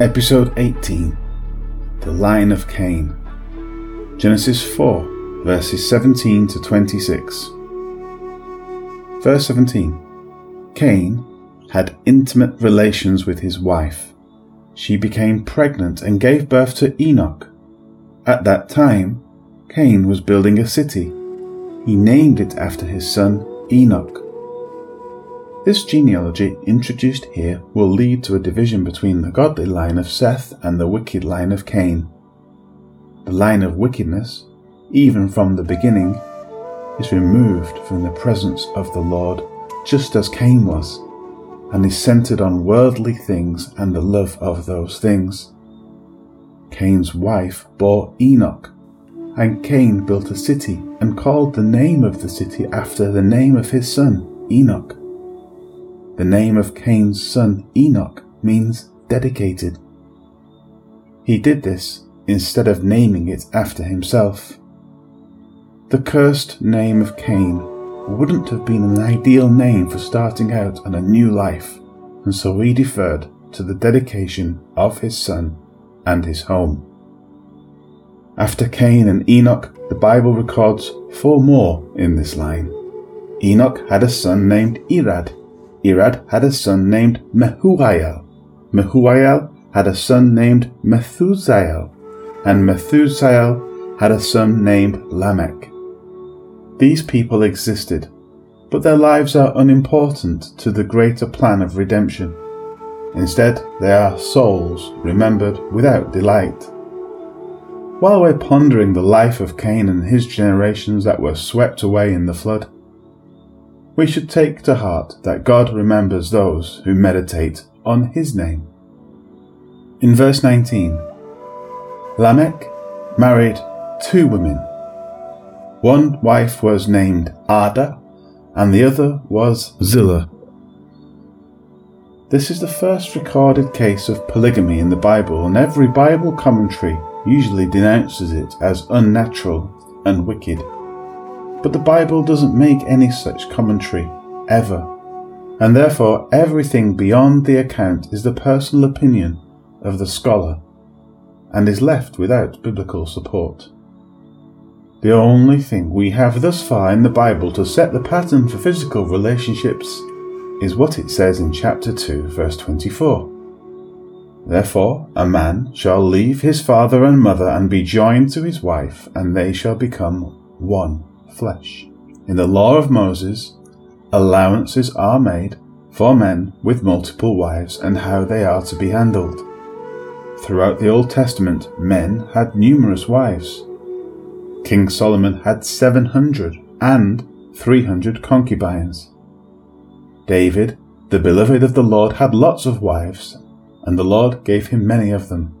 Episode 18 The Line of Cain. Genesis 4, verses 17 to 26. Verse 17 Cain had intimate relations with his wife. She became pregnant and gave birth to Enoch. At that time, Cain was building a city. He named it after his son Enoch. This genealogy introduced here will lead to a division between the godly line of Seth and the wicked line of Cain. The line of wickedness, even from the beginning, is removed from the presence of the Lord, just as Cain was, and is centered on worldly things and the love of those things. Cain's wife bore Enoch, and Cain built a city and called the name of the city after the name of his son, Enoch. The name of Cain's son Enoch means dedicated. He did this instead of naming it after himself. The cursed name of Cain wouldn't have been an ideal name for starting out on a new life, and so he deferred to the dedication of his son and his home. After Cain and Enoch, the Bible records four more in this line. Enoch had a son named Irad, Irad had a son named Mehujael. Mehujael had a son named Methusael, and Methusael had a son named Lamech. These people existed, but their lives are unimportant to the greater plan of redemption. Instead, they are souls remembered without delight. While we're pondering the life of Cain and his generations that were swept away in the flood, we should take to heart that God remembers those who meditate on His name. In verse 19, Lamech married two women. One wife was named Ada, and the other was Zillah. This is the first recorded case of polygamy in the Bible, and every Bible commentary usually denounces it as unnatural and wicked. But the Bible doesn't make any such commentary, ever, and therefore everything beyond the account is the personal opinion of the scholar and is left without biblical support. The only thing we have thus far in the Bible to set the pattern for physical relationships is what it says in chapter 2, verse 24. Therefore, a man shall leave his father and mother and be joined to his wife, and they shall become one flesh. In the law of Moses, allowances are made for men with multiple wives and how they are to be handled. Throughout the Old Testament, men had numerous wives. King Solomon had 700 and 300 concubines. David, the beloved of the Lord, had lots of wives, and the Lord gave him many of them.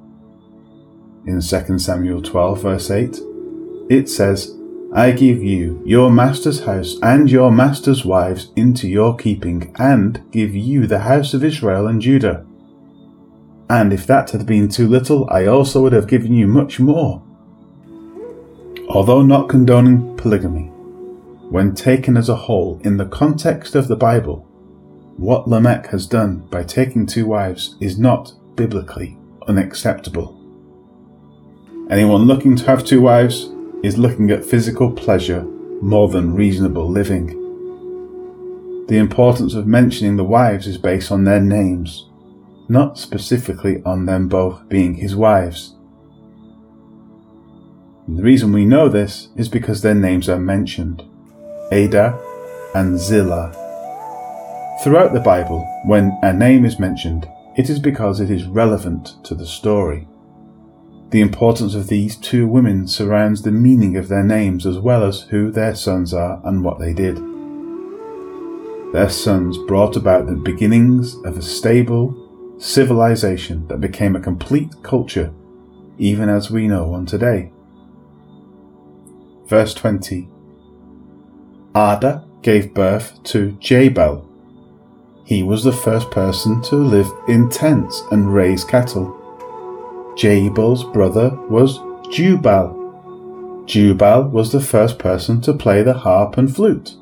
In 2 Samuel 12, verse 8, it says, I give you your master's house and your master's wives into your keeping, and give you the house of Israel and Judah. And if that had been too little, I also would have given you much more. Although not condoning polygamy, when taken as a whole in the context of the Bible, what Lamech has done by taking two wives is not biblically unacceptable. Anyone looking to have two wives is looking at physical pleasure more than reasonable living. The importance of mentioning the wives is based on their names, not specifically on them both being his wives. And the reason we know this is because their names are mentioned Ada and Zillah. Throughout the Bible, when a name is mentioned, it is because it is relevant to the story. The importance of these two women surrounds the meaning of their names as well as who their sons are and what they did. Their sons brought about the beginnings of a stable civilization that became a complete culture, even as we know one today. Verse 20 Ada gave birth to Jabal. He was the first person to live in tents and raise cattle. Jabal's brother was Jubal. Jubal was the first person to play the harp and flute.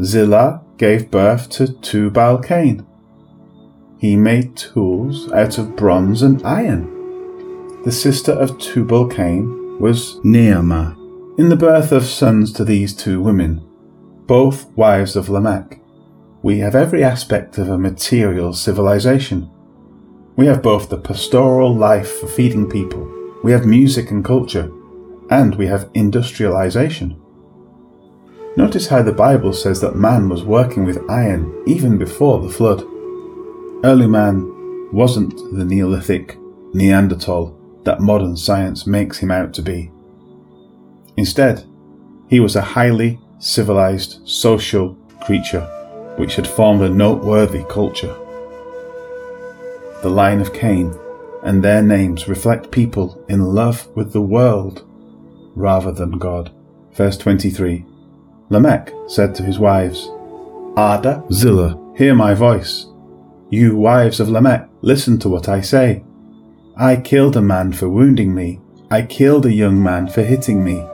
Zillah gave birth to Tubal Cain. he made tools out of bronze and iron. The sister of Tubal Cain was Naamah. In the birth of sons to these two women, both wives of Lamech, we have every aspect of a material civilization. We have both the pastoral life for feeding people, we have music and culture, and we have industrialization. Notice how the Bible says that man was working with iron even before the flood. Early man wasn't the Neolithic Neanderthal that modern science makes him out to be. Instead, he was a highly civilized social creature which had formed a noteworthy culture. The line of Cain and their names reflect people in love with the world rather than God. Verse 23 Lamech said to his wives, Ada, Zillah, hear my voice. You wives of Lamech, listen to what I say. I killed a man for wounding me. I killed a young man for hitting me.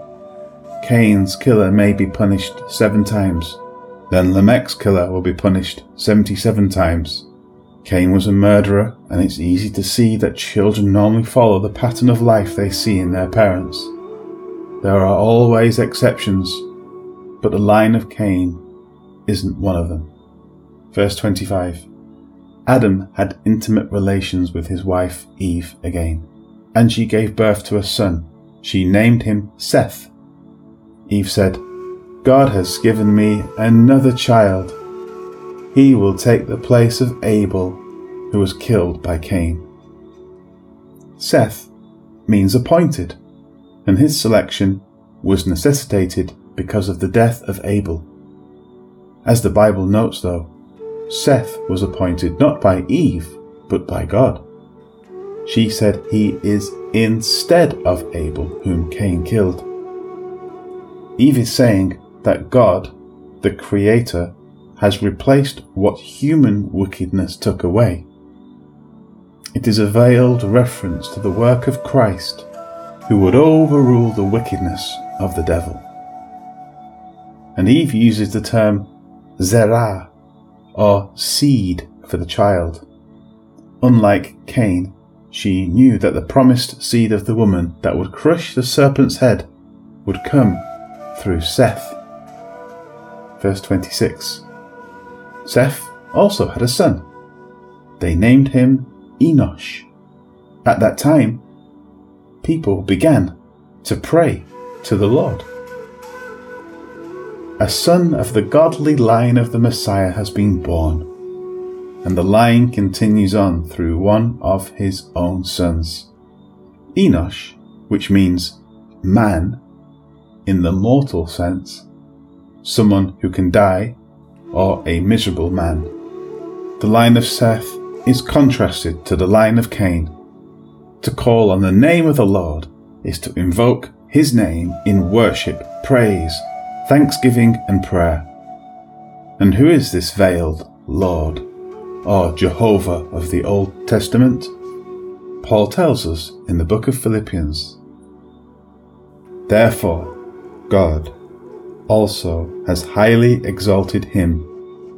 Cain's killer may be punished seven times. Then Lamech's killer will be punished 77 times. Cain was a murderer, and it's easy to see that children normally follow the pattern of life they see in their parents. There are always exceptions, but the line of Cain isn't one of them. Verse 25 Adam had intimate relations with his wife Eve again, and she gave birth to a son. She named him Seth Eve said, God has given me another child. He will take the place of Abel, who was killed by Cain. Seth means appointed, and his selection was necessitated because of the death of Abel. As the Bible notes, though, Seth was appointed not by Eve, but by God. She said he is instead of Abel, whom Cain killed. Eve is saying that God, the Creator, has replaced what human wickedness took away. It is a veiled reference to the work of Christ, who would overrule the wickedness of the devil. And Eve uses the term zerah, or seed, for the child. Unlike Cain, she knew that the promised seed of the woman that would crush the serpent's head would come through Seth. Verse 26 Seth also had a son. They named him Enosh. At that time, people began to pray to the Lord. A son of the godly line of the Messiah has been born, and the line continues on through one of his own sons. Enosh, which means man, in the mortal sense, someone who can die, or a miserable man. The line of Seth is contrasted to the line of Cain. To call on the name of the Lord is to invoke his name in worship, praise, thanksgiving, and prayer. And who is this veiled Lord, or Jehovah of the Old Testament? Paul tells us in the book of Philippians. Therefore, God also has highly exalted him